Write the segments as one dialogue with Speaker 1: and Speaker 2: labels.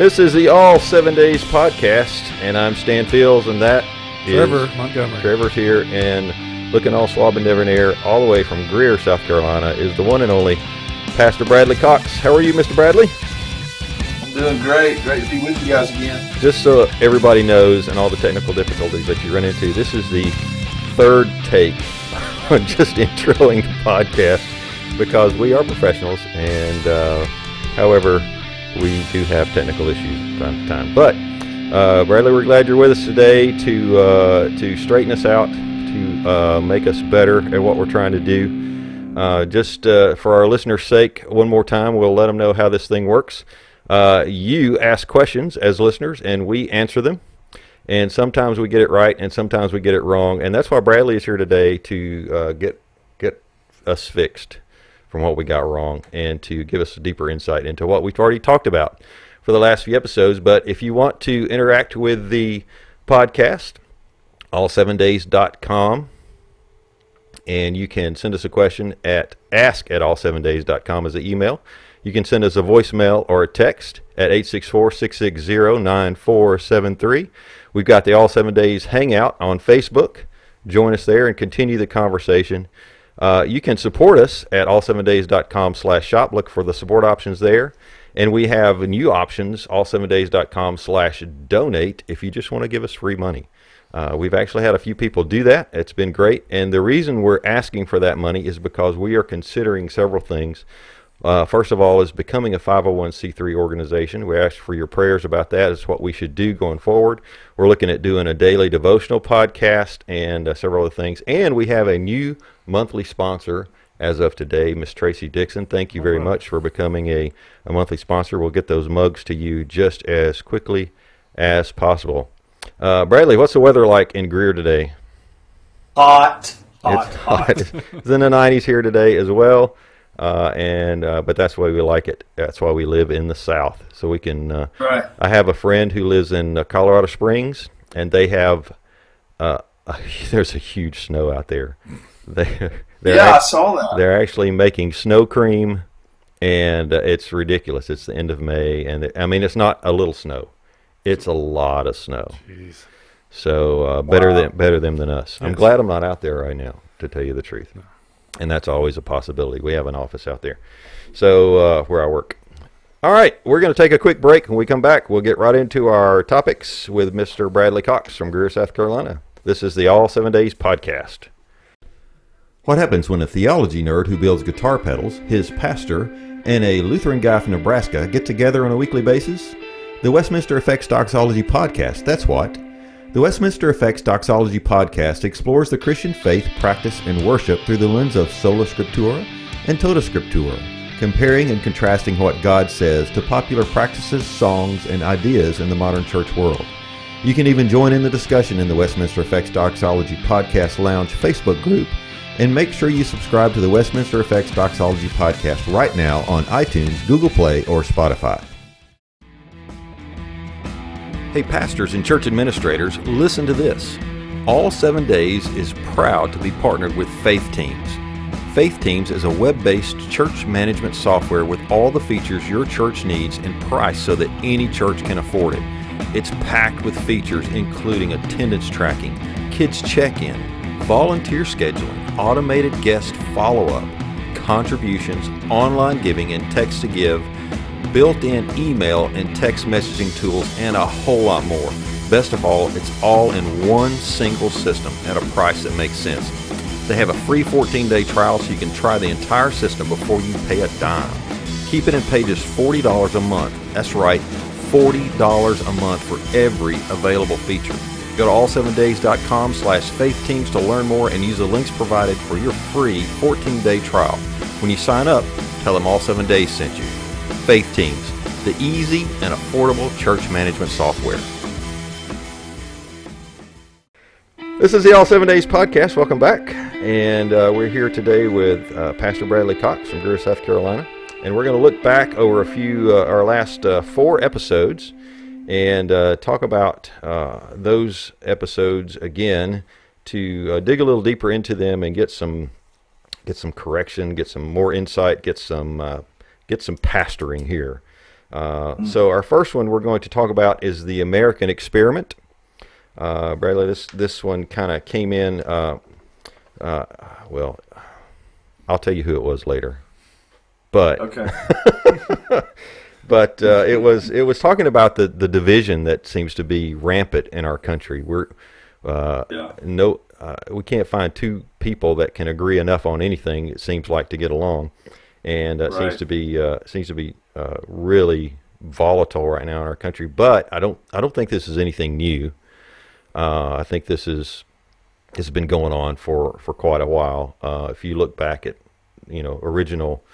Speaker 1: This is the All Seven Days podcast, and I'm Stan Fields, and that is
Speaker 2: Trevor Montgomery.
Speaker 1: Trevor's here, and looking all swab and debonair, all the way from Greer, South Carolina, is the one and only Pastor Bradley Cox. How are you, Mr. Bradley?
Speaker 3: I'm doing great. Great to be with you guys again.
Speaker 1: Just so everybody knows, and all the technical difficulties that you run into, this is the third take on just introing the podcast because we are professionals, and uh, however, we do have technical issues from time to time. But uh, Bradley, we're glad you're with us today to uh, to straighten us out, to uh, make us better at what we're trying to do. Uh, just uh, for our listeners' sake, one more time, we'll let them know how this thing works. Uh, you ask questions as listeners, and we answer them. And sometimes we get it right, and sometimes we get it wrong. And that's why Bradley is here today to get get us fixed from what we got wrong, and to give us a deeper insight into what we've already talked about for the last few episodes. But if you want to interact with the podcast, all7days.com, and you can send us a question at ask at all7days.com as an email. You can send us a voicemail or a text at 864-660-9473. We've got the All 7 Days Hangout on Facebook. Join us there and continue the conversation. Uh, you can support us at all7days.com slash shop. Look for the support options there. And we have new options, all7days.com slash donate, if you just want to give us free money. Uh, we've actually had a few people do that. It's been great. And the reason we're asking for that money is because we are considering several things. Uh, first of all, is becoming a 501c3 organization. We ask for your prayers about that. It's what we should do going forward. We're looking at doing a daily devotional podcast and uh, several other things. And we have a new monthly sponsor as of today, Miss Tracy Dixon. Thank you very much for becoming a, a monthly sponsor. We'll get those mugs to you just as quickly as possible. Uh, Bradley, what's the weather like in Greer today?
Speaker 3: Hot, hot,
Speaker 1: it's
Speaker 3: hot.
Speaker 1: It's in the 90s here today as well. Uh, and uh, but that's why we like it. That's why we live in the South, so we can. Uh,
Speaker 3: Right.
Speaker 1: I have a friend who lives in uh, Colorado Springs, and they have. Uh, there's a huge snow out there. They, they're
Speaker 3: Yeah, I saw that.
Speaker 1: they're actually making snow cream, and uh, it's ridiculous. It's the end of May, and it, I mean it's not a little snow; it's a lot of snow.
Speaker 2: Jeez.
Speaker 1: So uh, better
Speaker 3: Wow.
Speaker 1: than better them than us. I'm glad I'm not out there right now, to tell you the truth. And that's always a possibility. We have an office out there, so uh, where I work. All right, we're going to take a quick break. When we come back, we'll get right into our topics with Mr. Bradley Cox from Greer, South Carolina. This is the All Seven Days podcast. What happens when a theology nerd who builds guitar pedals, his pastor, and a Lutheran guy from Nebraska get together on a weekly basis? The Westminster Effects Doxology Podcast, that's what. The Westminster Effects Doxology Podcast explores the Christian faith, practice, and worship through the lens of Sola Scriptura and Tota Scriptura, comparing and contrasting what God says to popular practices, songs, and ideas in the modern church world. You can even join in the discussion in the Westminster Effects Doxology Podcast Lounge Facebook group, and make sure you subscribe to the Westminster Effects Doxology Podcast right now on iTunes, Google Play, or Spotify. Hey, pastors and church administrators, listen to this. All Seven Days is proud to be partnered with Faith Teams. Faith Teams is a web based church management software with all the features your church needs and priced so that any church can afford it. It's packed with features including attendance tracking, kids check in, volunteer scheduling, automated guest follow up, contributions, online giving, and text to give built-in email and text messaging tools, and a whole lot more. Best of all, it's all in one single system at a price that makes sense. They have a free 14-day trial so you can try the entire system before you pay a dime. Keep it and pay just $40 a month. That's right, $40 a month for every available feature. Go to all7days.com slash faith teams to learn more and use the links provided for your free 14-day trial. When you sign up, tell them All 7 Days sent you. Faith Teams, the easy and affordable church management software. This is the All Seven Days podcast. Welcome back. And uh, we're here today with uh, Pastor Bradley Cox from Greer, South Carolina. And we're going to look back over a few, uh, our last uh, four episodes and uh, talk about uh, those episodes again to uh, dig a little deeper into them and get some get some correction, get some more insight, get some uh, get some pastoring here Uh, mm. So our first one we're going to talk about is the American experiment. Uh, Bradley, this this one kind of came in. Uh, uh, well, I'll tell you who it was later. But
Speaker 3: okay.
Speaker 1: but uh, it was it was talking about the, the division that seems to be rampant in our country. We're uh, yeah. no uh, we can't find two people that can agree enough on anything. It seems like to get along, and uh, right. seems to be uh, seems to be uh, really volatile right now in our country. But I don't I don't think this is anything new. Uh, I think this is this has been going on for, for quite a while. Uh, if you look back at you know original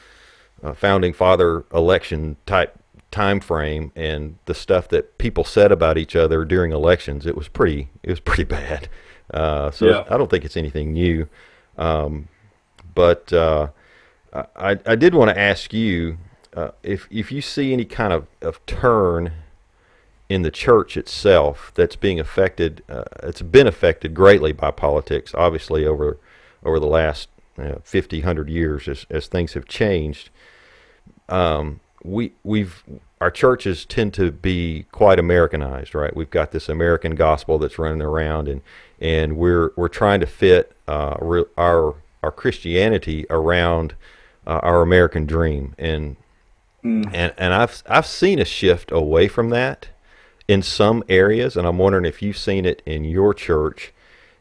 Speaker 1: founding father election type time frame and the stuff that people said about each other during elections, it was pretty it was pretty bad. Uh, so yeah. I don't think it's anything new. Um, but uh, I, I did want to ask you uh, if if you see any kind of, of turn in the church itself that's being affected. Uh, it's been affected greatly by politics, obviously over over the last uh, 50, 100 years as, as things have changed. Um, we we've our churches tend to be quite Americanized, right? We've got this American gospel that's running around, and and we're we're trying to fit uh, our our Christianity around uh, our American dream, and mm. and and I've I've seen a shift away from that in some areas, and I'm wondering if you've seen it in your church,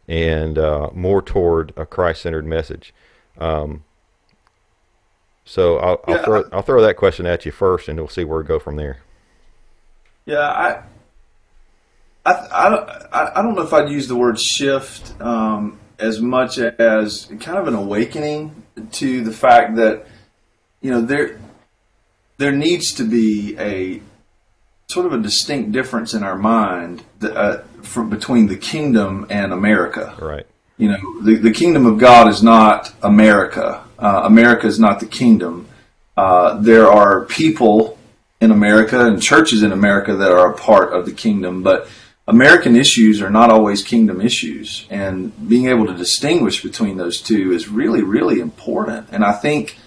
Speaker 1: and uh, more toward a Christ-centered message. Um, so I'll, I'll throw I'll throw that question at you first, and we'll see where we go from there.
Speaker 3: Yeah, I I, I, don't, I don't know if I'd use the word shift um, as much as kind of an awakening to the fact that you know there there needs to be a sort of a distinct difference in our mind that, uh, from between the kingdom and America.
Speaker 1: Right.
Speaker 3: You know, the, the kingdom of God is not America. Uh, America is not the kingdom. Uh, there are people in America and churches in America that are a part of the kingdom, but American issues are not always kingdom issues, and being able to distinguish between those two is really, really important. And I think,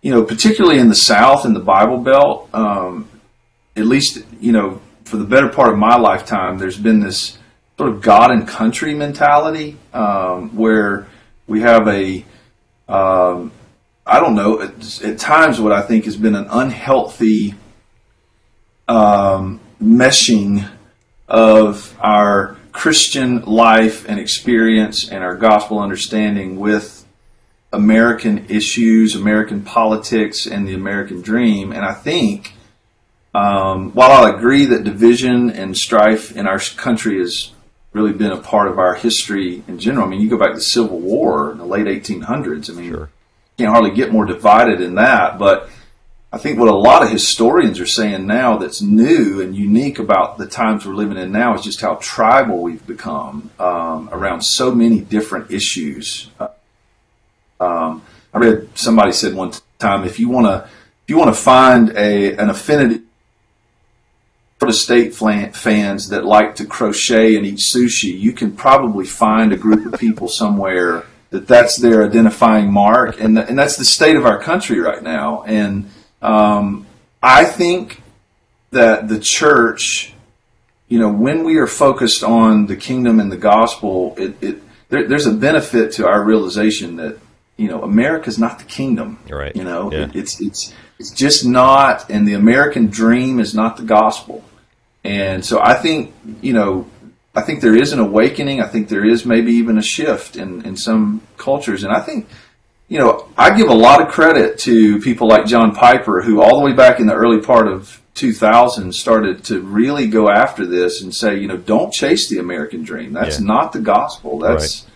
Speaker 3: you know, particularly in the South in the Bible Belt, um, at least, you know, for the better part of my lifetime, there's been this sort of God and country mentality um, where we have a, um, I don't know, at, at, times what I think has been an unhealthy um, meshing of our Christian life and experience and our gospel understanding with American issues, American politics, and the American dream. And I think, um, while I agree that division and strife in our country has really been a part of our history in general, I mean, you go back to the Civil War in the late 1800s. I mean, sure. you can't hardly get more divided in that. But I think what a lot of historians are saying now that's new and unique about the times we're living in now is just how tribal we've become um, around so many different issues. Um, I read somebody said one time if you want to if you want to find a an affinity the state fans that like to crochet and eat sushi, you can probably find a group of people somewhere that that's their identifying mark, and and that's the state of our country right now, and um, I think that the church, you know, when we are focused on the kingdom and the gospel, it, it there, there's a benefit to our realization that you know America's not the kingdom.
Speaker 1: Right.
Speaker 3: You know, yeah. it, it's it's it's just not, and the American dream is not the gospel. And so I think you know I think there is an awakening. I think there is maybe even a shift in, in some cultures. And I think you know, I give a lot of credit to people like John Piper, who all the way back in the early part of 2000 started to really go after this and say, you know, don't chase the American dream. That's yeah. not the gospel. That's right.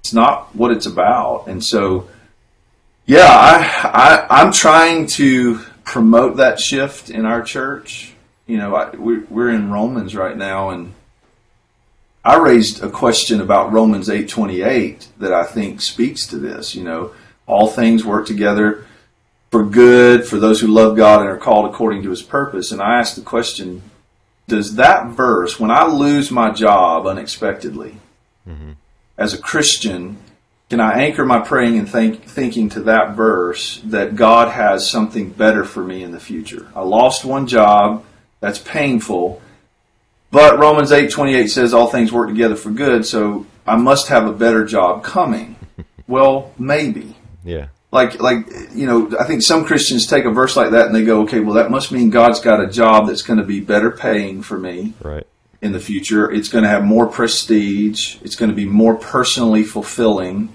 Speaker 3: it's not what it's about. And so, yeah, I, I am trying to promote that shift in our church. You know, I, we're, we're in Romans right now, and I raised a question about Romans 8:28 that I think speaks to this. You know all things work together for good for those who love God and are called according to his purpose. And I asked the question Does that verse, when I lose my job unexpectedly mm-hmm. as a Christian, can I anchor my praying and think, thinking to that verse that God has something better for me in the future? I lost one job, that's painful, but Romans 8:28 says all things work together for good, so I must have a better job coming. well, maybe.
Speaker 1: Yeah.
Speaker 3: Like like you know, I think some Christians take a verse like that and they go, "Okay, well that must mean God's got a job that's going to be better paying for me."
Speaker 1: Right.
Speaker 3: In the future, it's going to have more prestige, it's going to be more personally fulfilling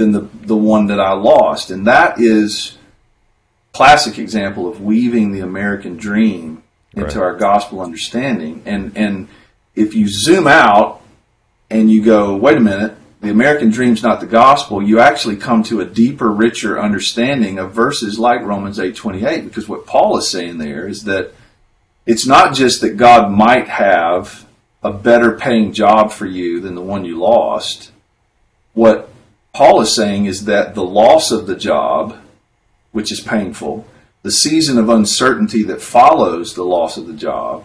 Speaker 3: than the the one that I lost. And that is classic example of weaving the American dream into
Speaker 1: Right.
Speaker 3: our gospel understanding. And and if you zoom out and you go, wait a minute, the American dream's not the gospel, you actually come to a deeper, richer understanding of verses like Romans 8:28 because what Paul is saying there is that it's not just that God might have a better paying job for you than the one you lost. What Paul is saying is that the loss of the job, which is painful, the season of uncertainty that follows the loss of the job,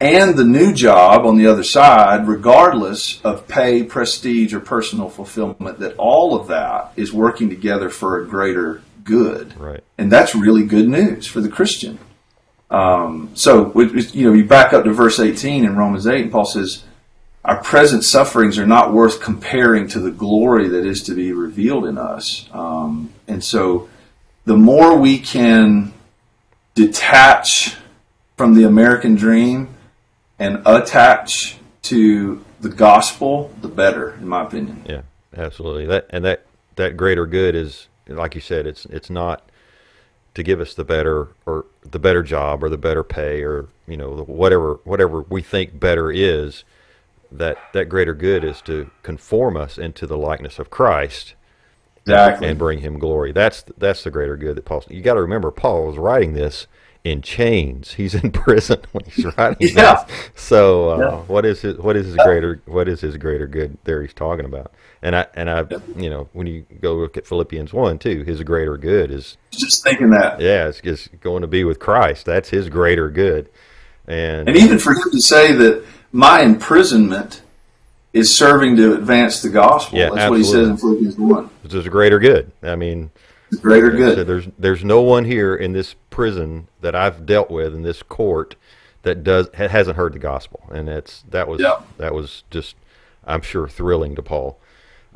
Speaker 3: and the new job on the other side, regardless of pay, prestige, or personal fulfillment, that all of that is working together for a greater good.
Speaker 1: Right.
Speaker 3: And that's really good news for the Christian. Um, so, with- you know, you back up to verse 18 in Romans 8, and Paul says, Our present sufferings are not worth comparing to the glory that is to be revealed in us. Um, and so, the more we can detach from the American dream and attach to the gospel, the better, in my opinion.
Speaker 1: Yeah, absolutely. That and that that greater good is like you said. It's it's not to give us the better or the better job or the better pay or you know whatever whatever we think better is. That that greater good is to conform us into the likeness of Christ
Speaker 3: Exactly.
Speaker 1: and bring Him glory. That's that's the greater good that Paul. You got to remember, Paul was writing this in chains. He's in prison when he's writing
Speaker 3: Yeah.
Speaker 1: this. So, uh,
Speaker 3: Yeah.
Speaker 1: what is his what is his greater what is his greater good there? He's talking about, and I and I, you know, when you go look at Philippians one too, his greater good is
Speaker 3: Just thinking that.
Speaker 1: yeah, it's just going to be with Christ. That's his greater good, and,
Speaker 3: And even for him to say that my imprisonment is serving to advance the gospel.
Speaker 1: Yeah,
Speaker 3: That's what he says in. Philippians 1.
Speaker 1: it's just a greater good. I mean,
Speaker 3: The greater
Speaker 1: So
Speaker 3: good.
Speaker 1: there's there's no one here in this prison that I've dealt with in this court that does hasn't heard the gospel, and that's that was
Speaker 3: Yeah.
Speaker 1: that was just I'm sure thrilling to Paul.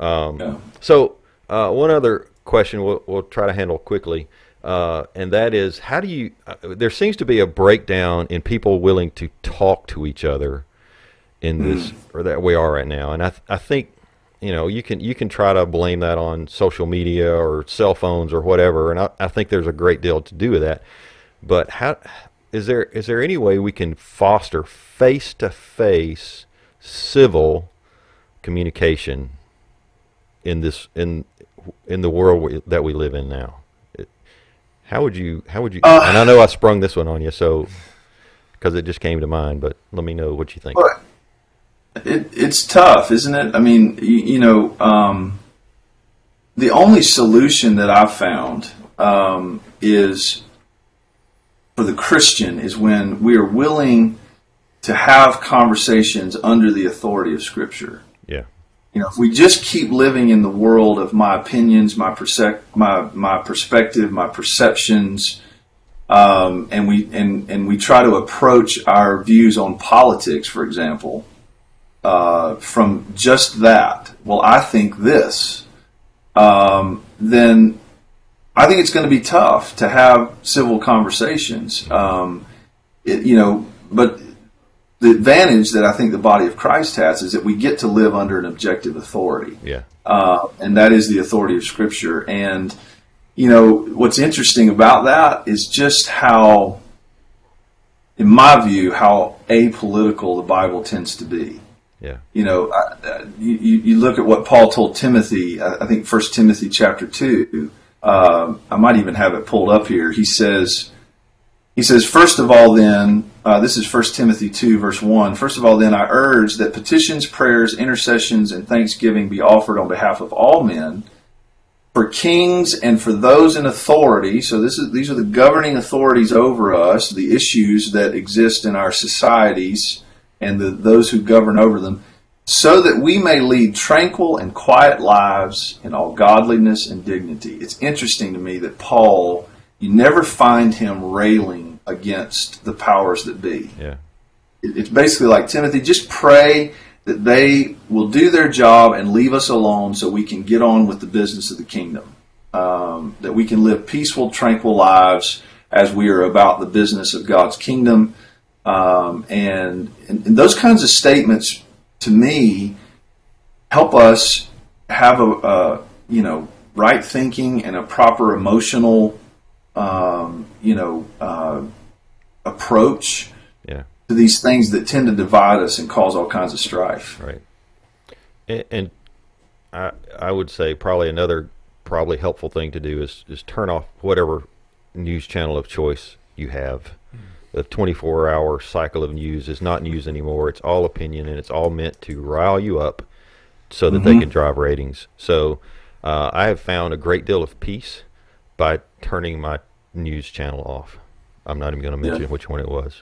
Speaker 3: Yeah.
Speaker 1: So uh, one other question we'll, we'll try to handle quickly, uh, and that is how do you? Uh, there seems to be a breakdown in people willing to talk to each other in this or that we are right now, and I th- I think you know you can you can try to blame that on social media or cell phones or whatever, and I, I think there's a great deal to do with that. But how is there is there any way we can foster face to face civil communication in this in in the world we, that we live in now. How would you how would you
Speaker 3: Uh,
Speaker 1: and I know I sprung this one on you so because it just came to mind but let me know what you think.
Speaker 3: But it, it's tough, isn't it? I mean, you, you know, um, the only solution that I've found um, is for the Christian is when we are willing to have conversations under the authority of Scripture.
Speaker 1: Yeah.
Speaker 3: You know, if we just keep living in the world of my opinions, my persec- my my perspective, my perceptions, um, and we and and we try to approach our views on politics, for example, uh, from just that. Well, I think this. Um, then I think it's going to be tough to have civil conversations. Um, it, you know, but the advantage that I think the body of Christ has is that we get to live under an objective authority,
Speaker 1: Yeah.
Speaker 3: uh, and that is the authority of Scripture. And you know what's interesting about that is just how, in my view, how apolitical the Bible tends to be.
Speaker 1: Yeah.
Speaker 3: You know, I- uh, you, you look at what Paul told Timothy. I think First Timothy chapter two. Um, I might even have it pulled up here. He says, he says, first of all, then, uh, this is First Timothy two verse one. First of all, then, I urge that petitions, prayers, intercessions, and thanksgiving be offered on behalf of all men, for kings and for those in authority. So this is these are the governing authorities over us, the issues that exist in our societies and the, those who govern over them, so that we may lead tranquil and quiet lives in all godliness and dignity. It's interesting to me that Paul, you never find him railing against the powers that be.
Speaker 1: Yeah.
Speaker 3: It's basically like Timothy, just pray that they will do their job and leave us alone so we can get on with the business of the kingdom. Um, that we can live peaceful, tranquil lives as we are about the business of God's kingdom. Um, and, and, and those kinds of statements, to me, help us have a, a you know right thinking and a proper emotional um, you know uh, approach
Speaker 1: Yeah.
Speaker 3: to these things that tend to divide us and cause all kinds of strife.
Speaker 1: Right. And, and I I would say probably another probably helpful thing to do is is turn off whatever news channel of choice you have. The 24 hour cycle of news is not news anymore. It's all opinion and it's all meant to rile you up so that they can drive ratings. So uh, I have found a great deal of peace by turning my news channel off. I'm not even going to mention
Speaker 3: Yeah.
Speaker 1: which one it was.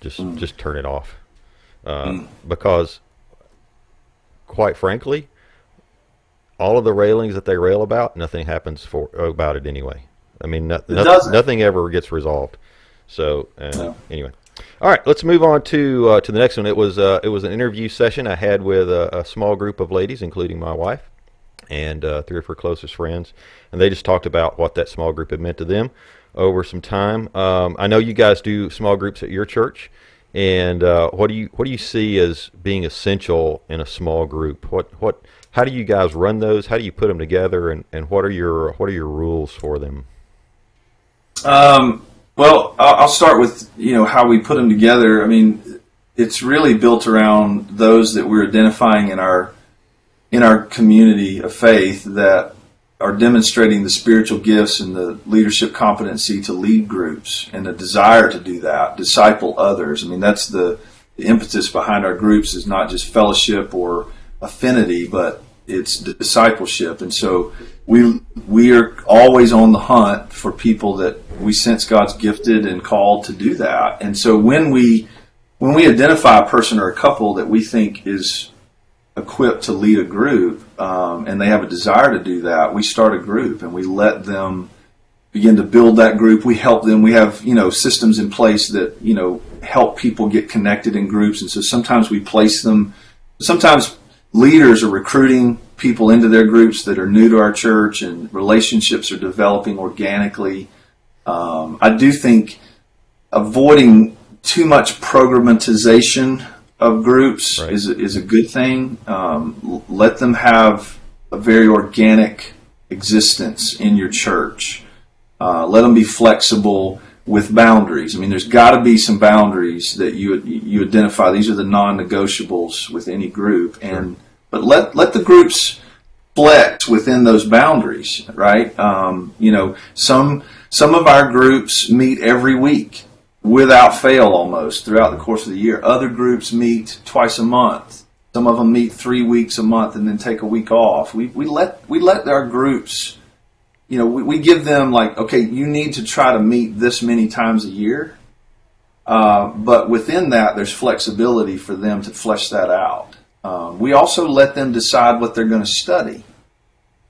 Speaker 1: Just just turn it off uh, because quite frankly, all of the railings that they rail about, nothing happens for about it anyway. I mean, no,
Speaker 3: doesn't.
Speaker 1: nothing ever gets resolved. So uh,
Speaker 3: No.
Speaker 1: anyway, all right, let's move on to uh, to the next one. It was uh, it was an interview session I had with a, a small group of ladies, including my wife and uh, three of her closest friends, and they just talked about what that small group had meant to them over some time. Um, I know you guys do small groups at your church, and uh, what do you what do you see as being essential in a small group? What what how do you guys run those? How do you put them together, and, and what are your what are your rules for them?
Speaker 3: Um, well, I'll start with you know how we put them together. I mean, it's really built around those that we're identifying in our in our community of faith that are demonstrating the spiritual gifts and the leadership competency to lead groups and the desire to do that, disciple others. I mean, that's the, the impetus behind our groups is not just fellowship or affinity, but it's discipleship. And so we we are always on the hunt for people that we sense God's gifted and called to do that. And so when we when we identify a person or a couple that we think is equipped to lead a group um, and they have a desire to do that, we start a group and we let them begin to build that group. We help them. We have you know systems in place that you know help people get connected in groups, and so sometimes we place them. Sometimes leaders are recruiting people into their groups that are new to our church, and relationships are developing organically. Um, I do think avoiding too much programmatization of groups
Speaker 1: Right.
Speaker 3: is a, is a good thing. Um, let them have a very organic existence in your church. Uh, let them be flexible with boundaries. I mean, there's got to be some boundaries that you you identify. These are the non-negotiables with any group, and but let let the groups flex within those boundaries, right? Um, you know, some some of our groups meet every week without fail almost throughout the course of the year. Other groups meet twice a month. Some of them meet three weeks a month and then take a week off. We, we let we let our groups, you know, we, we give them like, okay, you need to try to meet this many times a year. Uh, but within that, there's flexibility for them to flesh that out. Um, we also let them decide what they're going to study.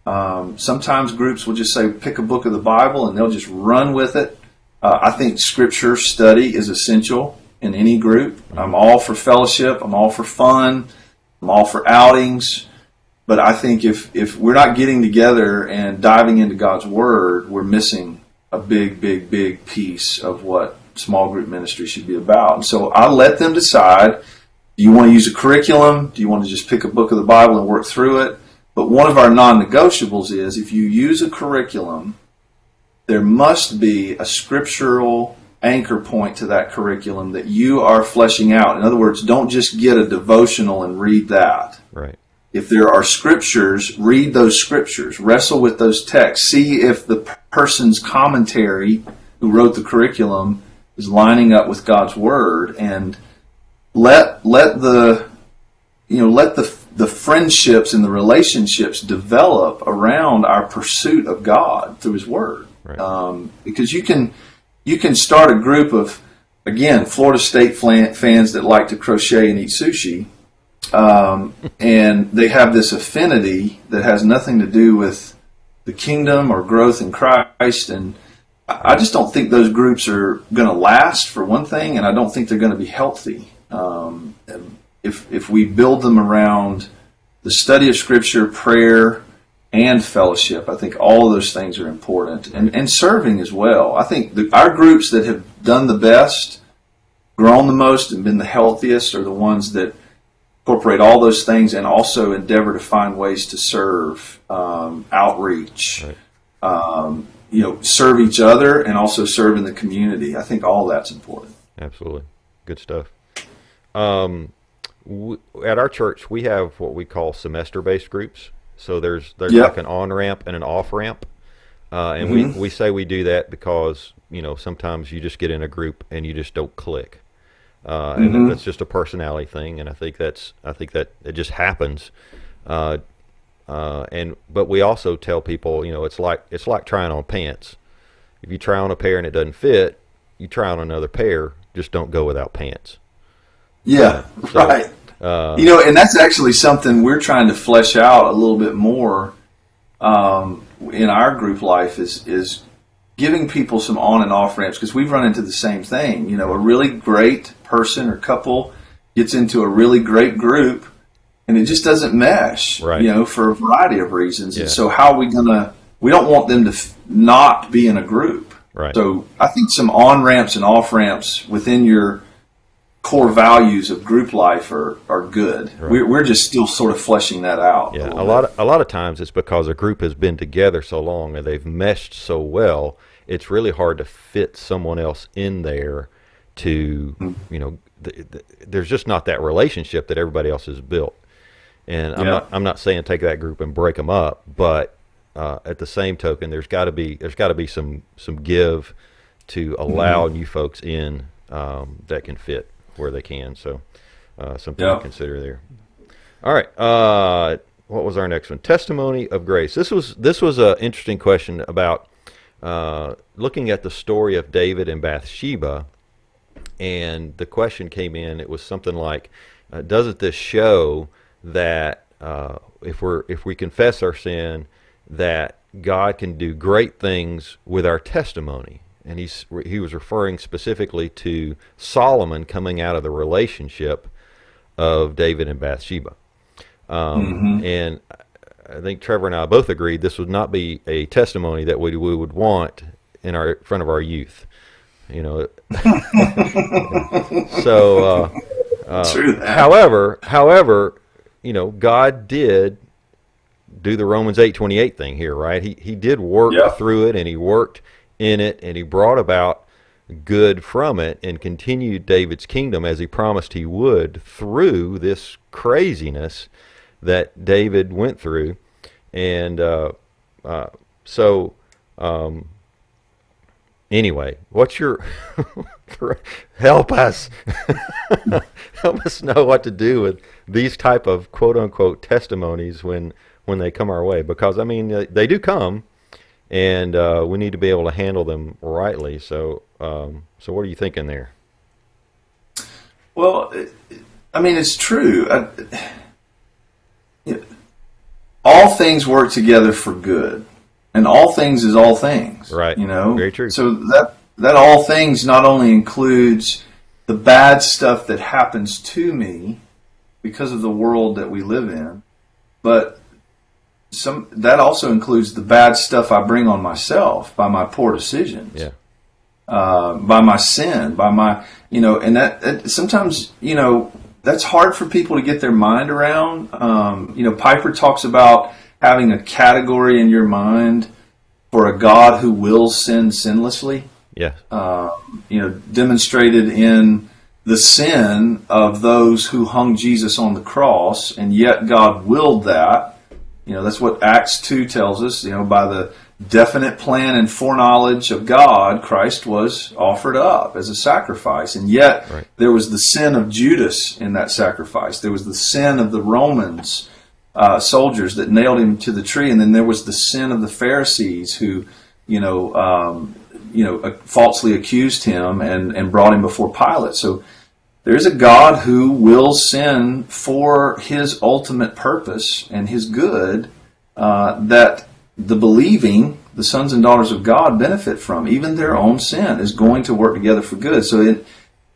Speaker 3: Um, sometimes groups will just say, pick a book of the Bible, and they'll just run with it. Uh, I think scripture study is essential in any group. I'm all for fellowship. I'm all for fun. I'm all for outings. But I think if, if we're not getting together and diving into God's Word, we're missing a big, big, big piece of what small group ministry should be about. And so I let them decide do you want to use a curriculum? Do you want to just pick a book of the Bible and work through it? But one of our non negotiables is if you use a curriculum, there must be a scriptural anchor point to that curriculum that you are fleshing out. In other words, don't just get a devotional and read that.
Speaker 1: Right.
Speaker 3: If there are scriptures, read those scriptures, wrestle with those texts, see if the person's commentary who wrote the curriculum is lining up with God's word and let let the you know let the the friendships and the relationships develop around our pursuit of God through His Word.
Speaker 1: Right.
Speaker 3: Um, because you can you can start a group of again Florida State fans that like to crochet and eat sushi, um, and they have this affinity that has nothing to do with the kingdom or growth in Christ. And I just don't think those groups are going to last for one thing, and I don't think they're going to be healthy. Um, if if we build them around the study of Scripture, prayer, and fellowship, I think all of those things are important, and and serving as well. I think the, our groups that have done the best, grown the most, and been the healthiest are the ones that incorporate all those things and also endeavor to find ways to serve, um, outreach, right. um, you know, serve each other and also serve in the community. I think all that's important.
Speaker 1: Absolutely, good stuff. Um, w- at our church, we have what we call semester-based groups. So there's there's yep. like an on ramp and an off ramp, uh, and mm-hmm. we we say we do that because you know sometimes you just get in a group and you just don't click. Uh, and mm-hmm. that's just a personality thing, and I think that's I think that it just happens. Uh, uh, and but we also tell people, you know, it's like it's like trying on pants. If you try on a pair and it doesn't fit, you try on another pair. Just don't go without pants.
Speaker 3: Yeah, so, right. Uh, you know, and that's actually something we're trying to flesh out a little bit more um, in our group life. Is is giving people some on and off ramps because we've run into the same thing. You know, a really great person or couple gets into a really great group and it just doesn't mesh, right. you know, for a variety of reasons. Yeah. And so how are we going to, we don't want them to f- not be in a group.
Speaker 1: Right.
Speaker 3: So I think some on ramps and off ramps within your core values of group life are, are good. Right. We're, we're just still sort of fleshing that out.
Speaker 1: Yeah, a, a lot of, a lot of times it's because a group has been together so long and they've meshed so well. It's really hard to fit someone else in there to mm-hmm. you know th- th- there's just not that relationship that everybody else has built. And I'm yeah. not I'm not saying take that group and break them up, but uh, at the same token, there's got to be there's got to be some some give to allow mm-hmm. new folks in um, that can fit where they can. So uh, something yeah. to consider there. All right. Uh, what was our next one? Testimony of grace. This was this was an interesting question about uh, looking at the story of David and Bathsheba and the question came in. It was something like, uh, "Doesn't this show that uh, if we're if we confess our sin, that God can do great things with our testimony?" And he's he was referring specifically to Solomon coming out of the relationship of David and Bathsheba. Um, mm-hmm. And I think Trevor and I both agreed this would not be a testimony that we, we would want in our front of our youth you know. so, uh, uh, however, however, you know, God did do the Romans eight twenty eight thing here, right? He he did work yeah. through it, and he worked in it, and he brought about good from it, and continued David's kingdom as he promised he would through this craziness that David went through, and uh, uh so. Um, anyway, what's your help us help us know what to do with these type of quote unquote testimonies when when they come our way because I mean they do come and uh, we need to be able to handle them rightly. So um, so what are you thinking there?
Speaker 3: Well, I mean it's true. I, you know, all things work together for good and all things is all things.
Speaker 1: Right.
Speaker 3: You know.
Speaker 1: Very true.
Speaker 3: So that that all things not only includes the bad stuff that happens to me because of the world that we live in, but some that also includes the bad stuff I bring on myself by my poor decisions.
Speaker 1: Yeah.
Speaker 3: Uh, by my sin, by my you know, and that, that, sometimes you know that's hard for people to get their mind around. Um, you know, Piper talks about having a category in your mind for a God who wills sin sinlessly.
Speaker 1: Yeah.
Speaker 3: Uh, you know, demonstrated in the sin of those who hung Jesus on the cross, and yet God willed that. You know, that's what Acts 2 tells us. You know, by the definite plan and foreknowledge of God, Christ was offered up as a sacrifice. And yet, right. there was the sin of Judas in that sacrifice. There was the sin of the Romans uh, soldiers that nailed him to the tree, and then there was the sin of the Pharisees who, you know, um, you know, uh, falsely accused him and and brought him before Pilate. So there is a God who will sin for His ultimate purpose and His good uh, that the believing, the sons and daughters of God, benefit from. Even their own sin is going to work together for good. So, in,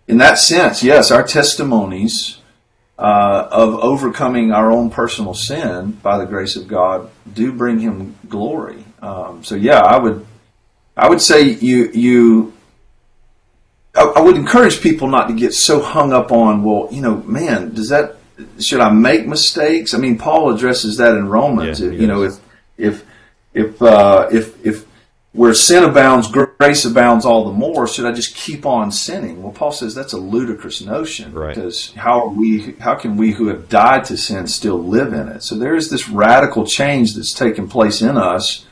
Speaker 3: in that sense, yes, our testimonies uh, of overcoming our own personal sin by the grace of God do bring Him glory. Um, so, yeah, I would, I would say you you. I, I would encourage people not to get so hung up on, well, you know, man, does that should I make mistakes? I mean, Paul addresses that in Romans.
Speaker 1: Yeah,
Speaker 3: you know, if if if uh, if if where sin abounds, grace abounds all the more. Should I just keep on sinning? Well, Paul says that's a ludicrous notion
Speaker 1: Right.
Speaker 3: because how are we? How can we who have died to sin still live in it? So there is this radical change that's taken place in us,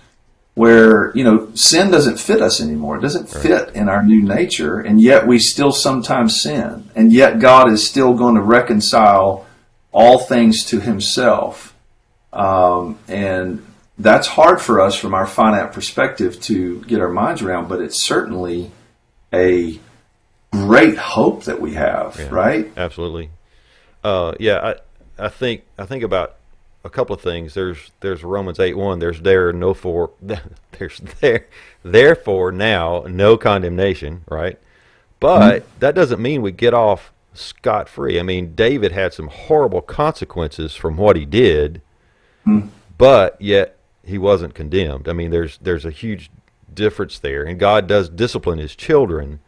Speaker 3: where you know sin doesn't fit us anymore. It doesn't fit in our new nature, and yet we still sometimes sin, and yet God is still going to reconcile all things to Himself, um, and that's hard for us from our finite perspective to get our minds around, but it's certainly a great hope that we have,
Speaker 1: Yeah.
Speaker 3: right?
Speaker 1: Absolutely. Uh, yeah, I I think I think about a couple of things. There's there's Romans eight one. There's there no for there's there therefore now no condemnation, right? But mm-hmm. that doesn't mean we get off scot free. I mean, David had some horrible consequences from what he did, mm-hmm. but yet he wasn't condemned. I mean, there's there's a huge difference there, and God does discipline His children.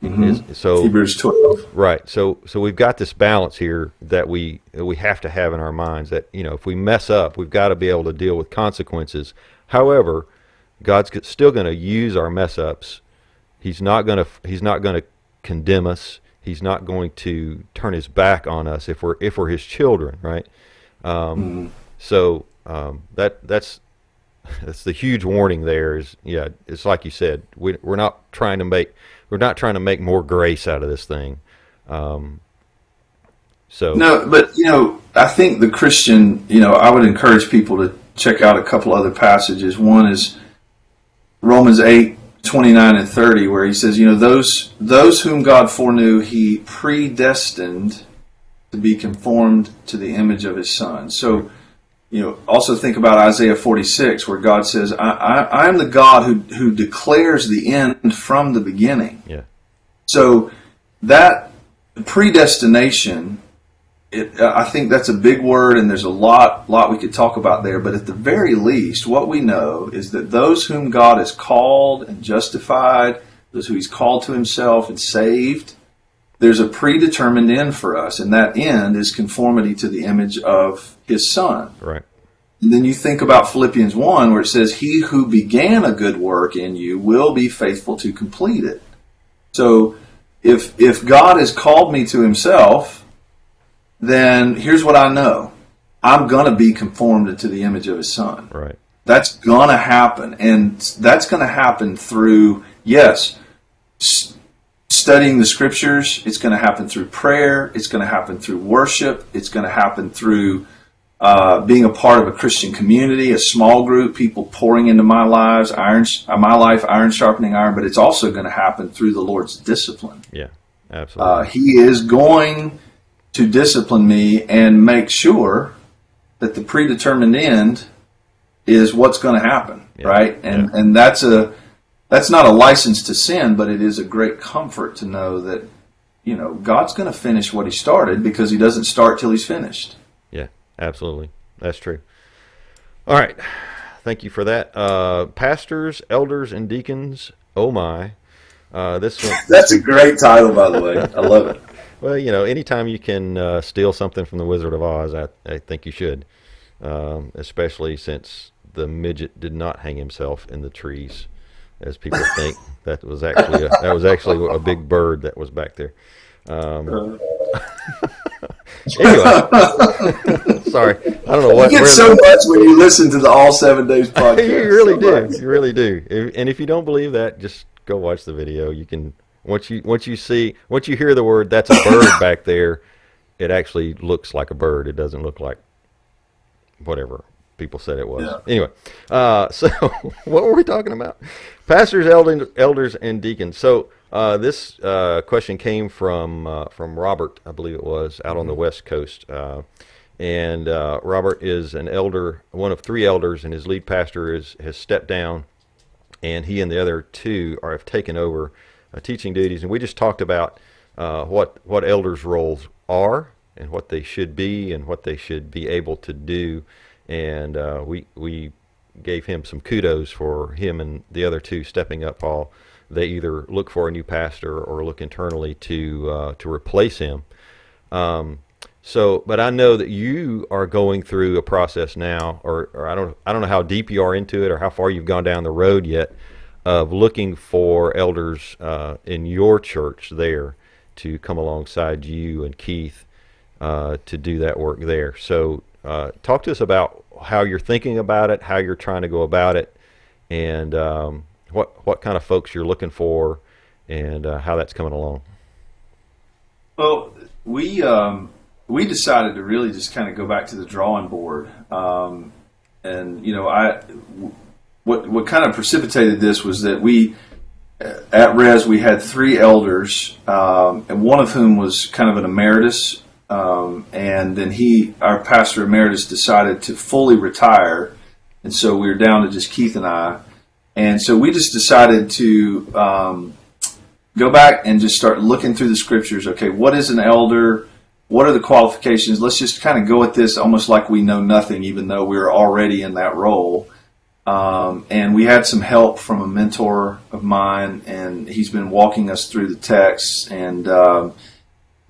Speaker 1: His- so
Speaker 3: Hebrews 12.
Speaker 1: Right. So so we've got this balance here that we that we have to have in our minds that you know if we mess up, we've got to be able to deal with consequences. However, God's still going to use our mess ups. He's not going to he's not going to condemn us. He's not going to turn his back on us if we're if we're his children, right? Um, So um, that that's that's the huge warning there is yeah it's like you said we, we're not trying to make we're not trying to make more grace out of this thing um, so
Speaker 3: No, but you know, I think the Christian, you know, I would encourage people to check out a couple other passages. One is Romans 8, 29 and 30, where he says, you know, those those whom God foreknew, he predestined to be conformed to the image of his son. So, you know, also think about Isaiah 46, where God says, I, I, am the God who, who declares the end from the beginning.
Speaker 1: yeah
Speaker 3: So that predestination, it, I think that's a big word, and there's a lot, lot we could talk about there. But at the very least, what we know is that those whom God has called and justified, those who He's called to Himself and saved, there's a predetermined end for us, and that end is conformity to the image of His Son.
Speaker 1: right
Speaker 3: And then you think about Philippians 1, where it says, He who began a good work in you will be faithful to complete it. So if, if God has called me to Himself, then here's what I know I'm going to be conformed into the image of His Son.
Speaker 1: right
Speaker 3: That's going to happen. And that's going to happen through, yes, s- studying the scriptures. It's going to happen through prayer. It's going to happen through worship. It's going to happen through uh, being a part of a Christian community, a small group, people pouring into my lives, iron, uh, my life, iron sharpening iron. But it's also going to happen through the Lord's discipline.
Speaker 1: yeah absolutely
Speaker 3: Uh, he is going to discipline me and make sure that the predetermined end is what's going to happen,
Speaker 1: Yeah.
Speaker 3: right? And and that's a that's not a license to sin, but it is a great comfort to know that you know God's going to finish what He started because He doesn't start till He's finished.
Speaker 1: Absolutely that's true all right thank you for that uh, pastors elders and deacons oh my uh, this one
Speaker 3: That's a great title, by the way. I love it.
Speaker 1: Well, you know, anytime you can uh, steal something from the Wizard of Oz, I, I think you should. Um, especially since the midget did not hang himself in the trees, as people think. That was actually a, that was actually a big bird that was back there. Um, anyway, sorry, I don't know what.
Speaker 3: You
Speaker 1: get
Speaker 3: so much when you listen to the All Seven Days podcast.
Speaker 1: you really
Speaker 3: So much.
Speaker 1: do. You really do. If, and if you don't believe that, just go watch the video. You can once you once you see once you hear the word that's a bird back there, it actually looks like a bird. It doesn't look like whatever people said it was.
Speaker 3: Yeah.
Speaker 1: Anyway, uh, so what were we talking about? Pastors, elders, elders, and deacons. So Uh, this uh, question came from uh, from Robert, I believe it was, out on the West Coast. Uh, and uh, Robert is an elder, one of three elders, and his lead pastor is, has stepped down, and he and the other two are have taken over uh, teaching duties. And we just talked about what what elders' roles are and what they should be and what they should be able to do. And we we gave him some kudos for him and the other two stepping up, Paul they either look for a new pastor or look internally to uh, to replace him. Um, so, but I know that you are going through a process now, or, or I don't I don't know how deep you are into it or how far you've gone down the road yet of looking for elders uh, in your church there to come alongside you and Keith uh, to do that work there. So, uh, talk to us about how you're thinking about it, how you're trying to go about it, and um, what what kind of folks you're looking for, and uh, how that's coming along.
Speaker 3: Well, we um, we decided to really just kind of go back to the drawing board, um, and you know, I what what kind of precipitated this was that we at Res we had three elders, um, and one of whom was kind of an emeritus, um, and then he, our pastor emeritus, decided to fully retire, and so we were down to just Keith and I. And so we just decided to um, go back and just start looking through the scriptures. Okay, what is an elder? What are the qualifications? Let's just kind of go at this almost like we know nothing, even though we're already in that role. Um, and we had some help from a mentor of mine, and he's been walking us through the text. And um,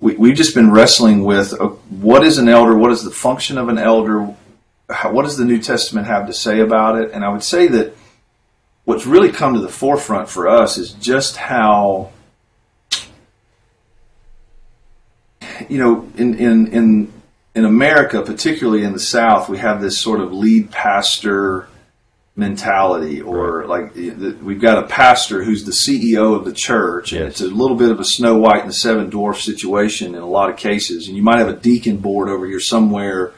Speaker 3: we, we've just been wrestling with uh, what is an elder? What is the function of an elder? How, what does the New Testament have to say about it? And I would say that what's really come to the forefront for us is just how you know in in in in America, particularly in the South, we have this sort of lead pastor mentality, or right. like we've got a pastor who's the CEO of the church, and it's a little bit of a Snow White and the Seven Dwarfs situation in a lot of cases. And you might have a deacon board over here somewhere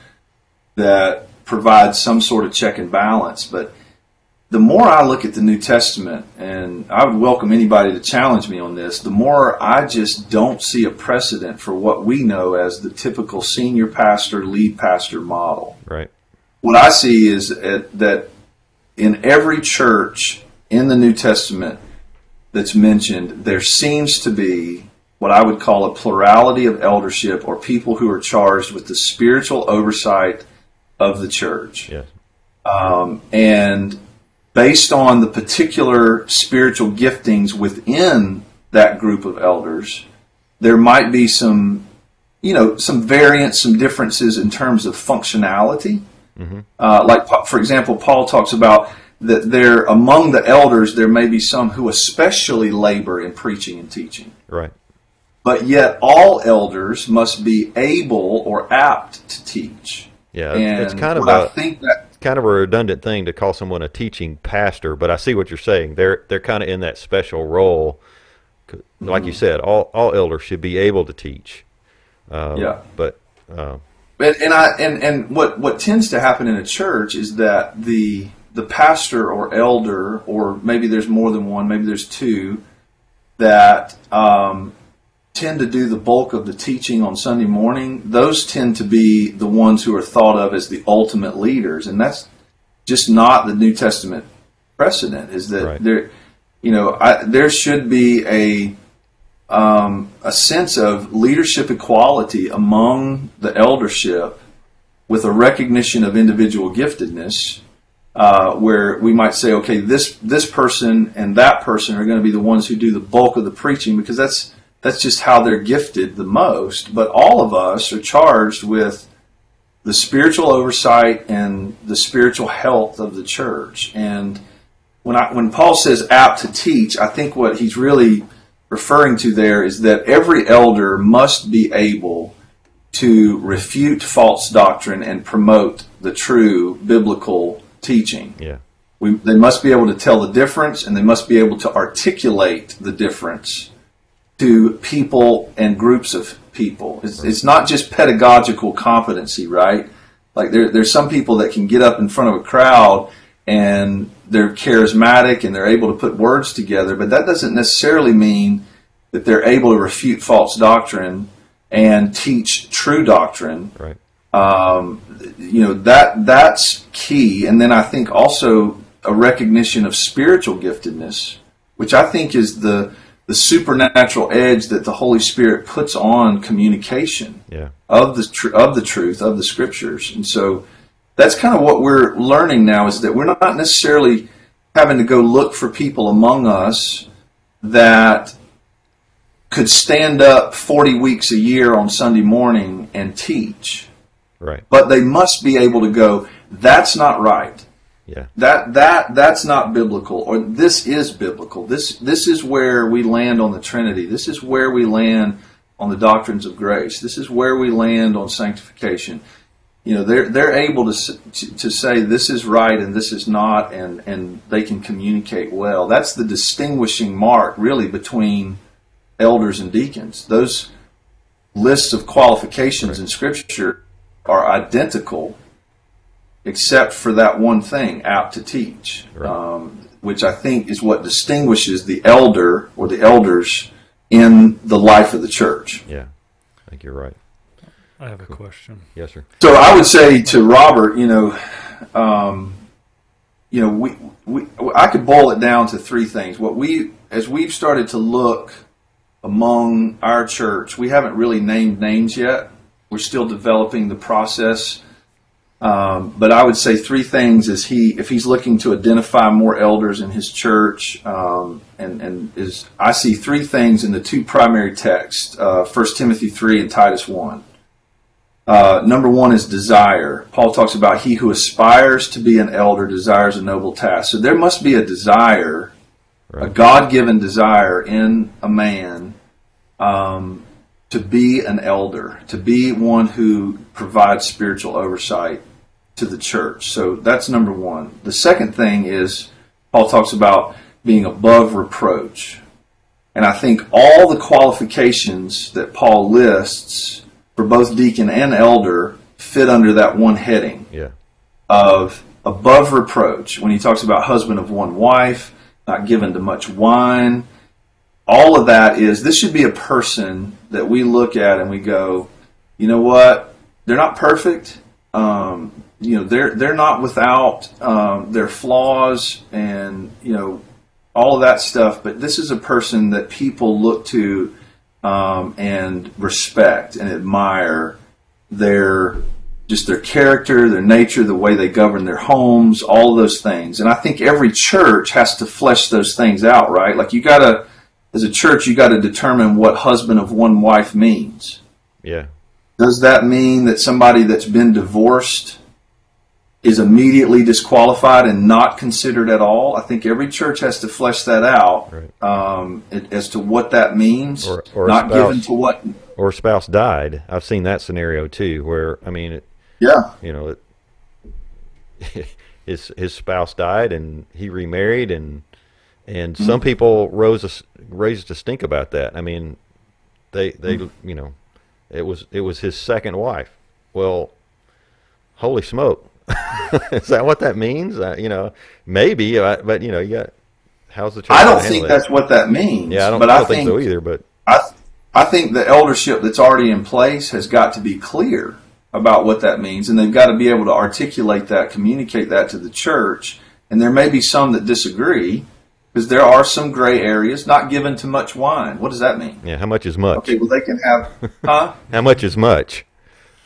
Speaker 3: that provides some sort of check and balance, but the more I look at the New Testament, and I would welcome anybody to challenge me on this, the more I just don't see a precedent for what we know as the typical senior pastor, lead pastor model.
Speaker 1: Right.
Speaker 3: What I see is that in every church in the New Testament that's mentioned, there seems to be what I would call a plurality of eldership or people who are charged with the spiritual oversight of the church.
Speaker 1: Yes.
Speaker 3: Um, and based on the particular spiritual giftings within that group of elders, there might be some, you know, some variance, some differences in terms of functionality. Mm-hmm. Uh, like, for example, Paul talks about that there among the elders there may be some who especially labor in preaching and teaching.
Speaker 1: Right.
Speaker 3: But yet, all elders must be able or apt to teach.
Speaker 1: Yeah, and it's kind of a, I think that kind of a redundant thing to call someone a teaching pastor, but I see what you're saying. They're they're kind of in that special role. Like mm-hmm. you said, all all elders should be able to teach.
Speaker 3: Um, yeah,
Speaker 1: but. Uh,
Speaker 3: and, and I and, and what, what tends to happen in a church is that the the pastor or elder or maybe there's more than one, maybe there's two that um, tend to do the bulk of the teaching on Sunday morning, those tend to be the ones who are thought of as the ultimate leaders, and that's just not the New Testament precedent. Is that right. there, you know, I, there should be a um, a sense of leadership equality among the eldership, with a recognition of individual giftedness. Uh, where we might say, okay, this this person and that person are going to be the ones who do the bulk of the preaching because that's that's just how they're gifted the most. But all of us are charged with the spiritual oversight and the spiritual health of the church. And when I, when Paul says apt to teach, I think what he's really referring to there is that every elder must be able to refute false doctrine and promote the true biblical teaching.
Speaker 1: Yeah.
Speaker 3: We, they must be able to tell the difference and they must be able to articulate the difference to people and groups of people. It's, it's not just pedagogical competency, right? Like there, there's some people that can get up in front of a crowd and they're charismatic and they're able to put words together, but that doesn't necessarily mean that they're able to refute false doctrine and teach true doctrine.
Speaker 1: Right.
Speaker 3: Um, you know that that's key, and then I think also a recognition of spiritual giftedness, which I think is the the supernatural edge that the Holy Spirit puts on communication
Speaker 1: Yeah.
Speaker 3: of the tr- of the truth of the scriptures, and so that's kind of what we're learning now is that we're not necessarily having to go look for people among us that could stand up 40 weeks a year on Sunday morning and teach,
Speaker 1: Right.
Speaker 3: but they must be able to go, that's not right.
Speaker 1: Yeah.
Speaker 3: That that that's not biblical or this is biblical. This this is where we land on the Trinity. This is where we land on the doctrines of grace. This is where we land on sanctification. You know, they're they're able to to, to say this is right and this is not and and they can communicate well. That's the distinguishing mark really between elders and deacons. Those lists of qualifications in scripture are identical except for that one thing, apt to teach,
Speaker 1: Right.
Speaker 3: um, which I think is what distinguishes the elder or the elders in the life of the church.
Speaker 1: Yeah. I think you're right.
Speaker 2: I have a question.
Speaker 1: Yes, sir.
Speaker 3: So I would say to Robert, you know, um, you know, we, we I could boil it down to three things. What we as we've started to look among our church, we haven't really named names yet. We're still developing the process. Um, but I would say three things: is he if he's looking to identify more elders in his church, um, and and is I see three things in the two primary texts: uh, First Timothy three and Titus one. Uh, number one is desire. Paul talks about he who aspires to be an elder desires a noble task. So there must be a desire, a God given desire in a man um, to be an elder, to be one who provides spiritual oversight to the church. So that's number one. The second thing is Paul talks about being above reproach. And I think all the qualifications that Paul lists for both deacon and elder fit under that one heading
Speaker 1: Yeah.
Speaker 3: of above reproach when he talks about husband of one wife, not given to much wine. All of that is this should be a person that we look at and we go, you know what? They're not perfect. Um, you know, they're they're not without um, their flaws and you know all of that stuff. But this is a person that people look to um, and respect and admire their just their character, their nature, the way they govern their homes, all of those things. And I think every church has to flesh those things out, right? Like you got to, as a church, you got to determine what husband of one wife means.
Speaker 1: Yeah.
Speaker 3: Does that mean that somebody that's been divorced is immediately disqualified and not considered at all? I think every church has to flesh that out
Speaker 1: Right.
Speaker 3: um, as to what that means.
Speaker 1: Or- or
Speaker 3: not given
Speaker 1: spouse.
Speaker 3: to what?
Speaker 1: Or spouse died. I've seen that scenario too, where I mean, it,
Speaker 3: Yeah,
Speaker 1: you know, it, his his spouse died and he remarried, and and some people rose a, raised a stink about that. I mean, they they you know, it was it was his second wife. Well, holy smoke, is that what that means? Uh, you know, maybe, uh, but you know, you got how's the church?
Speaker 3: I don't think
Speaker 1: that?
Speaker 3: that's what that means.
Speaker 1: Yeah, I don't,
Speaker 3: but
Speaker 1: I
Speaker 3: I,
Speaker 1: don't think, so either. But
Speaker 3: I, I think the eldership that's already in place has got to be clear about what that means, and they've got to be able to articulate that, communicate that to the church. And there may be some that disagree because there are some gray areas. Not given to much wine. What does that mean?
Speaker 1: yeah, how much is much?
Speaker 3: Okay, well they can have, huh?
Speaker 1: How much is much?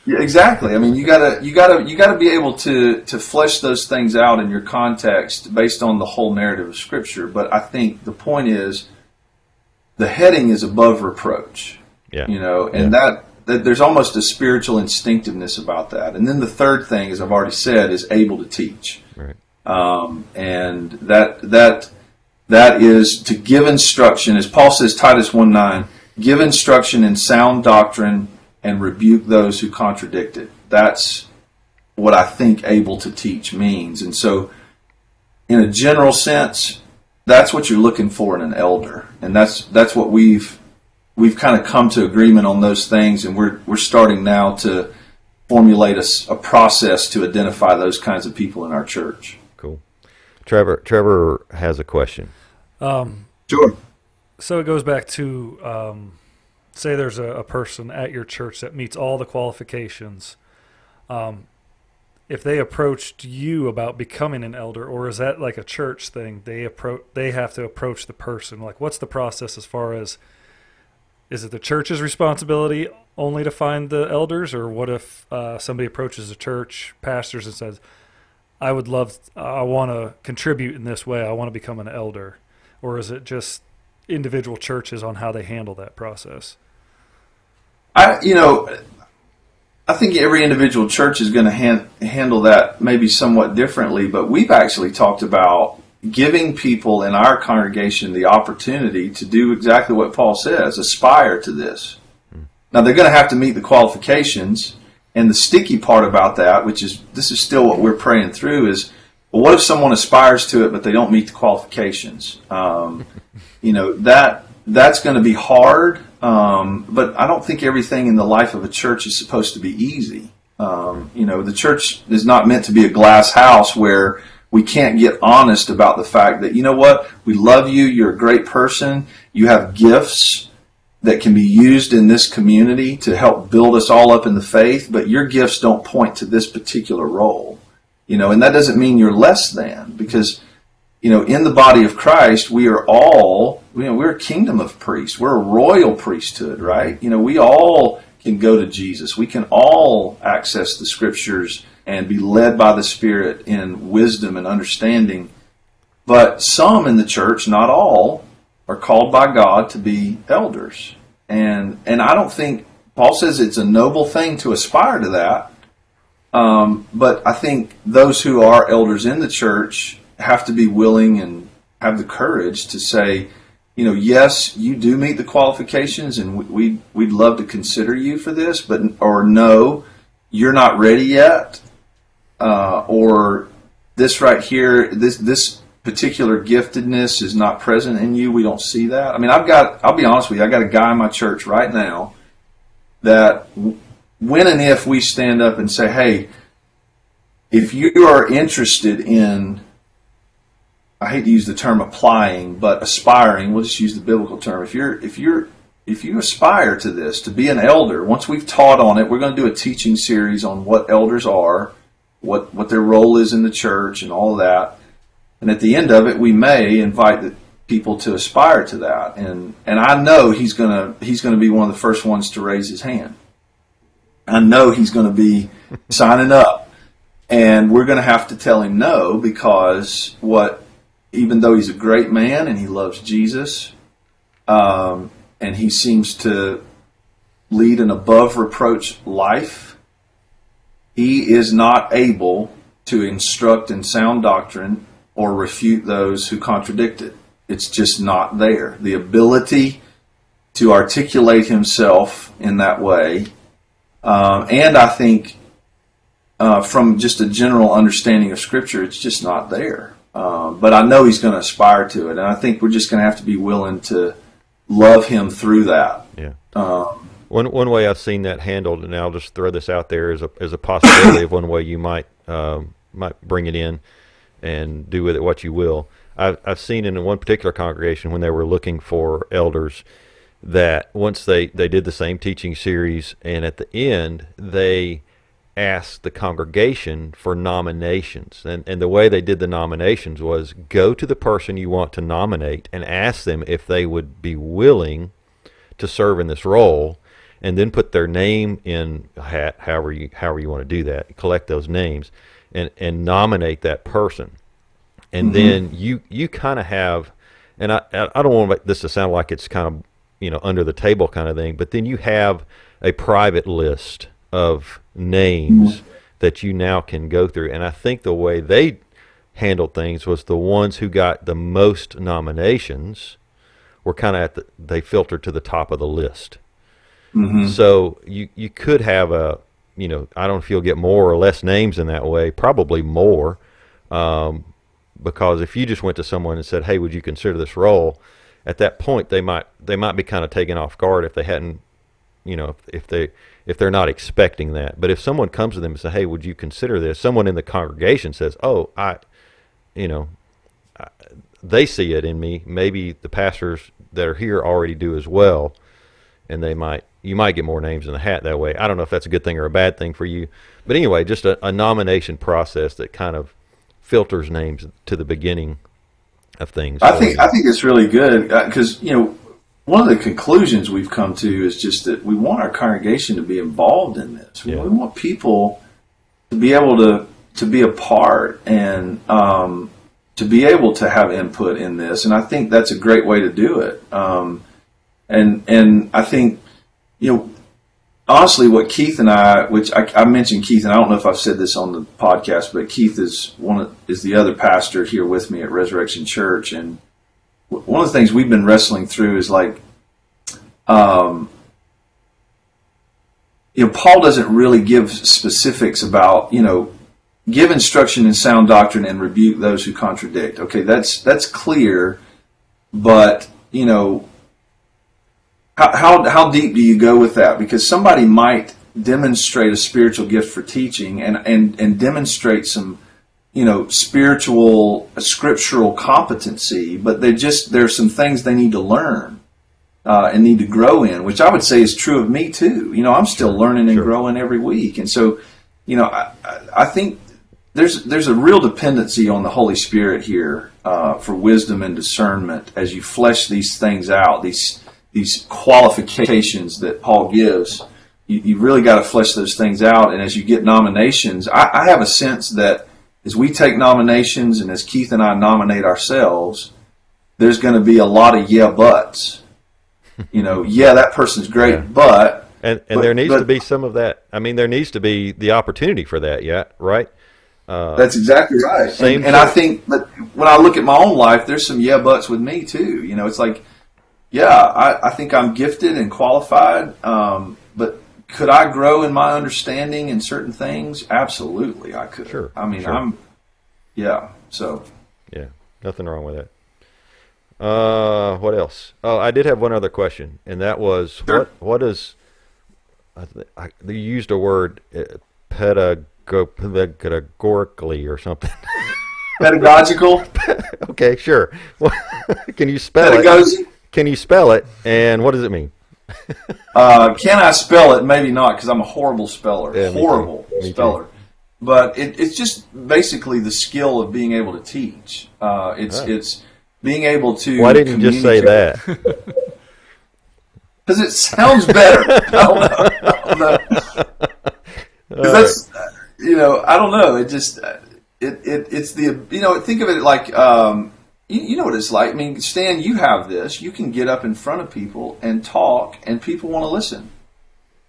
Speaker 3: Yeah, exactly. I mean, you gotta, you gotta, you gotta be able to to flesh those things out in your context based on the whole narrative of Scripture. But I think the point is, the heading is above reproach.
Speaker 1: Yeah,
Speaker 3: you know, and that, that there's almost a spiritual instinctiveness about that. And then the third thing, as I've already said, is able to teach,
Speaker 1: right.
Speaker 3: um, and that that that is to give instruction, as Paul says, Titus one nine, give instruction in sound doctrine and rebuke those who contradict it. That's what I think able to teach means. And so, in a general sense, that's what you're looking for in an elder, and that's that's what we've we've kind of come to agreement on those things, and we're we're starting now to formulate a process to identify those kinds of people in our church.
Speaker 1: Cool. Trevor Trevor has a question.
Speaker 2: Um,
Speaker 3: Sure.
Speaker 2: So it goes back to um, say there's a, a, person at your church that meets all the qualifications. Um, if they approached you about becoming an elder, or is that like a church thing? They approach, they have to approach the person. Like, what's the process as far as is it the church's responsibility only to find the elders, or what if uh, somebody approaches the church pastors and says, "I would love, I want to contribute in this way. I want to become an elder," or is it just individual churches on how they handle that process?
Speaker 3: I, you know, I think every individual church is going to han- handle that maybe somewhat differently, but we've actually talked about giving people in our congregation the opportunity to do exactly what Paul says aspire to this. Now, they're going to have to meet the qualifications. And the sticky part about that, which is this is still what we're praying through, is well, what if someone aspires to it but they don't meet the qualifications? Um, you know that that's going to be hard. Um, but I don't think everything in the life of a church is supposed to be easy. Um, you know, the church is not meant to be a glass house where we can't get honest about the fact that, you know what, we love you, you're a great person, you have gifts that can be used in this community to help build us all up in the faith, but your gifts don't point to this particular role. You know, and that doesn't mean you're less than because you know, in the body of Christ, we are all, you know, we're a kingdom of priests. We're a royal priesthood, right? You know, we all can go to Jesus. We can all access the scriptures and be led by the Spirit in wisdom and understanding. But some in the church, not all, are called by God to be elders. And and I don't think Paul says it's a noble thing to aspire to that. Um, but I think those who are elders in the church have to be willing and have the courage to say, you know, yes, you do meet the qualifications, and we we'd love to consider you for this, but or no, you're not ready yet, uh, or this right here, this this particular giftedness is not present in you. We don't see that. I mean, I've got. I'll be honest with you. I got a guy in my church right now that when and if we stand up and say, hey, if you are interested in I hate to use the term applying, but aspiring. We'll just use the biblical term. If you're if you're if you aspire to this to be an elder, once we've taught on it, we're going to do a teaching series on what elders are, what what their role is in the church, and all that. And at the end of it, we may invite the people to aspire to that. And and I know he's gonna he's gonna be one of the first ones to raise his hand. I know he's going to be signing up, and we're going to have to tell him no because what even though he's a great man and he loves Jesus, um, and he seems to lead an above reproach life, he is not able to instruct in sound doctrine or refute those who contradict it. It's just not there. The ability to articulate himself in that way, um, and I think uh, from just a general understanding of Scripture, it's just not there. Um, but I know he's going to aspire to it, and I think we're just going to have to be willing to love him through that.
Speaker 1: Yeah. Um, one one way I've seen that handled, and I'll just throw this out there as a as a possibility of one way you might um, might bring it in and do with it what you will. I've I've seen in one particular congregation when they were looking for elders that once they they did the same teaching series, and at the end they asked the congregation for nominations. And, and the way they did the nominations was go to the person you want to nominate and ask them if they would be willing to serve in this role and then put their name in a hat, however you, however you want to do that, collect those names and, and nominate that person. And mm-hmm. then you, you kind of have, and I, I don't want this to sound like it's kind of, you know, under the table kind of thing, but then you have a private list of names that you now can go through. And I think the way they handled things was the ones who got the most nominations were kind of at the, they filtered to the top of the list. Mm-hmm. So you, you could have a, you know, I don't know if you'll get more or less names in that way, probably more. Um, because if you just went to someone and said, "Hey, would you consider this role?" At that point, they might they might be kind of taken off guard if they hadn't, you know, if, if they if they're not expecting that. But if someone comes to them and say, "Hey, would you consider this?" Someone in the congregation says, "Oh, I, you know, I, they see it in me. Maybe the pastors that are here already do as well, and they might you might get more names in the hat that way. I don't know if that's a good thing or a bad thing for you, but anyway, just a, a nomination process that kind of filters names to the beginning of things.
Speaker 3: I think I think it's really good uh, because you know one of the conclusions we've come to is just that we want our congregation to be involved in this.
Speaker 1: Yeah.
Speaker 3: We want people to be able to to be a part and um, to be able to have input in this, and I think that's a great way to do it. Um, and and I think you know honestly, what Keith and I, which I, I, mentioned Keith, and I don't know if I've said this on the podcast, but Keith is one of, is the other pastor here with me at Resurrection Church, and one of the things we've been wrestling through is like, um, you know, Paul doesn't really give specifics about you know, give instruction in sound doctrine and rebuke those who contradict. Okay, that's that's clear, but you know how, how, how deep do you go with that? Because somebody might demonstrate a spiritual gift for teaching and, and, and demonstrate some, you know, spiritual, scriptural competency, but they just, there's some things they need to learn. Uh, and need to grow in, which I would say is true of me too. You know, I'm still learning and sure. growing every week, and so, you know, I, I think there's there's a real dependency on the Holy Spirit here uh, for wisdom and discernment as you flesh these things out. These these qualifications that Paul gives, you, you really got to flesh those things out. And as you get nominations, I, I have a sense that as we take nominations and as Keith and I nominate ourselves, there's going to be a lot of yeah buts. You know, yeah, that person's great, yeah. but
Speaker 1: and and
Speaker 3: but,
Speaker 1: there needs
Speaker 3: but,
Speaker 1: to be some of that. I mean, there needs to be the opportunity for that. Yeah, right.
Speaker 3: Uh, that's exactly right. Same and, and I think that when I look at my own life, there's some yeah buts with me too. You know, it's like yeah, I, I think I'm gifted and qualified. Um, but could I grow in my understanding in certain things? Absolutely, I could.
Speaker 1: Sure.
Speaker 3: I mean,
Speaker 1: sure.
Speaker 3: I'm, yeah. So.
Speaker 1: Yeah, nothing wrong with that. Uh, what else? Oh, I did have one other question, and that was sure. what what is? I, I, you used a word, uh, pedagogically or something.
Speaker 3: Pedagogical.
Speaker 1: okay, sure. Can you spell Pedagogy. it? Can you spell it? And what does it mean?
Speaker 3: uh, can I spell it? Maybe not, because I'm a horrible speller. Yeah, horrible speller. Too. But it, it's just basically the skill of being able to teach. Uh, it's oh. it's being able to.
Speaker 1: Why didn't you just say that?
Speaker 3: Because it sounds better. I don't know. I don't know. That's right. you know I don't know. It just it, it it's the you know think of it like um, you, you know what it's like. I mean, Stan, you have this. You can get up in front of people and talk, and people want to listen.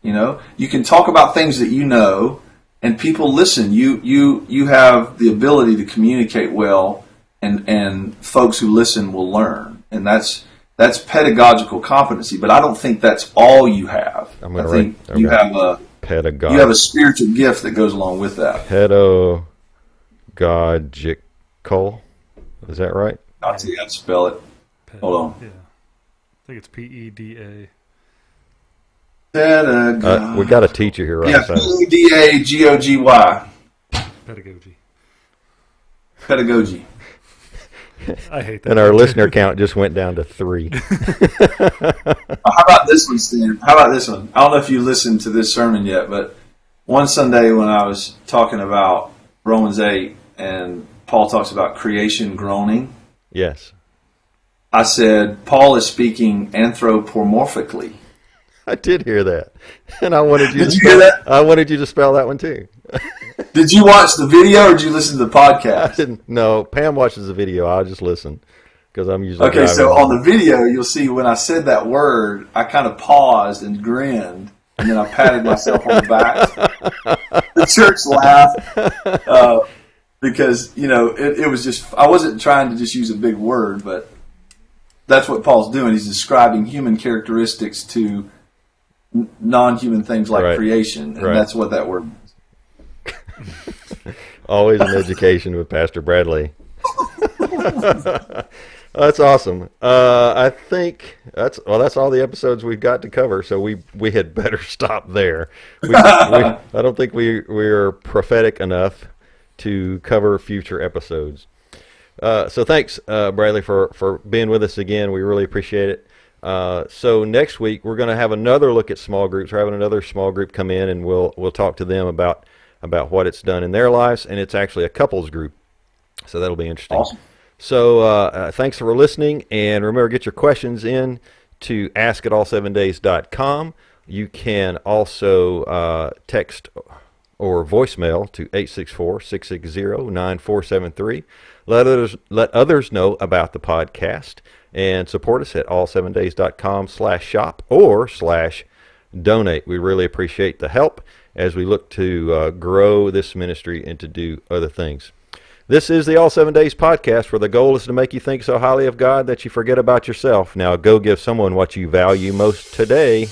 Speaker 3: You know, you can talk about things that you know, and people listen. You you you have the ability to communicate well, and and folks who listen will learn, and that's that's pedagogical competency. But I don't think that's all you have.
Speaker 1: I'm I
Speaker 3: think
Speaker 1: write,
Speaker 3: you have a
Speaker 1: pedagogical.
Speaker 3: You have a spiritual gift that goes along with that.
Speaker 1: Pedagogical. Is that right?
Speaker 3: I'll tell to spell it. Hold on.
Speaker 2: Yeah. I think it's P E D A.
Speaker 3: Pedagogy.
Speaker 1: Uh, we got a teacher here, right?
Speaker 3: Yeah, P E D A G O G Y.
Speaker 2: Pedagogy.
Speaker 3: Pedagogy.
Speaker 2: I hate that.
Speaker 1: And our listener count just went down to three.
Speaker 3: how about this one, Stan? How about this one? I don't know if you listened to this sermon yet, but one Sunday when I was talking about Romans 8 and Paul talks about creation groaning,
Speaker 1: Yes.
Speaker 3: I said Paul is speaking anthropomorphically.
Speaker 1: I did hear that, and I wanted you.
Speaker 3: did
Speaker 1: to
Speaker 3: you
Speaker 1: spell,
Speaker 3: hear that?
Speaker 1: I wanted you to spell that one too.
Speaker 3: did you watch the video or did you listen to the podcast?
Speaker 1: I didn't. No, Pam watches the video. I'll just listen because I'm usually
Speaker 3: okay. So on the video, you'll see when I said that word, I kind of paused and grinned, and then I patted myself on the back. the church laughed. Uh, because you know it, it was just I wasn't trying to just use a big word, but that's what Paul's doing. He's describing human characteristics to non-human things like
Speaker 1: right.
Speaker 3: creation, and
Speaker 1: right.
Speaker 3: that's what that word.
Speaker 1: Always an education with Pastor Bradley. that's awesome. Uh, I think that's well. That's all the episodes we've got to cover. So we we had better stop there. We, we, I don't think we we're prophetic enough to cover future episodes. Uh, so thanks, uh, Bradley, for, for being with us again. We really appreciate it. Uh, so next week we're going to have another look at small groups. We're having another small group come in, and we'll we'll talk to them about about what it's done in their lives, and it's actually a couples group. So that'll be interesting.
Speaker 3: Awesome.
Speaker 1: So uh, uh, thanks for listening, and remember get your questions in to ask at all7days.com. You can also uh, text or voicemail to 864-660-9473. Let others let others know about the podcast and support us at all7days.com slash shop or slash donate. We really appreciate the help as we look to uh, grow this ministry and to do other things. This is the All Seven Days podcast, where the goal is to make you think so highly of God that you forget about yourself. Now go give someone what you value most today.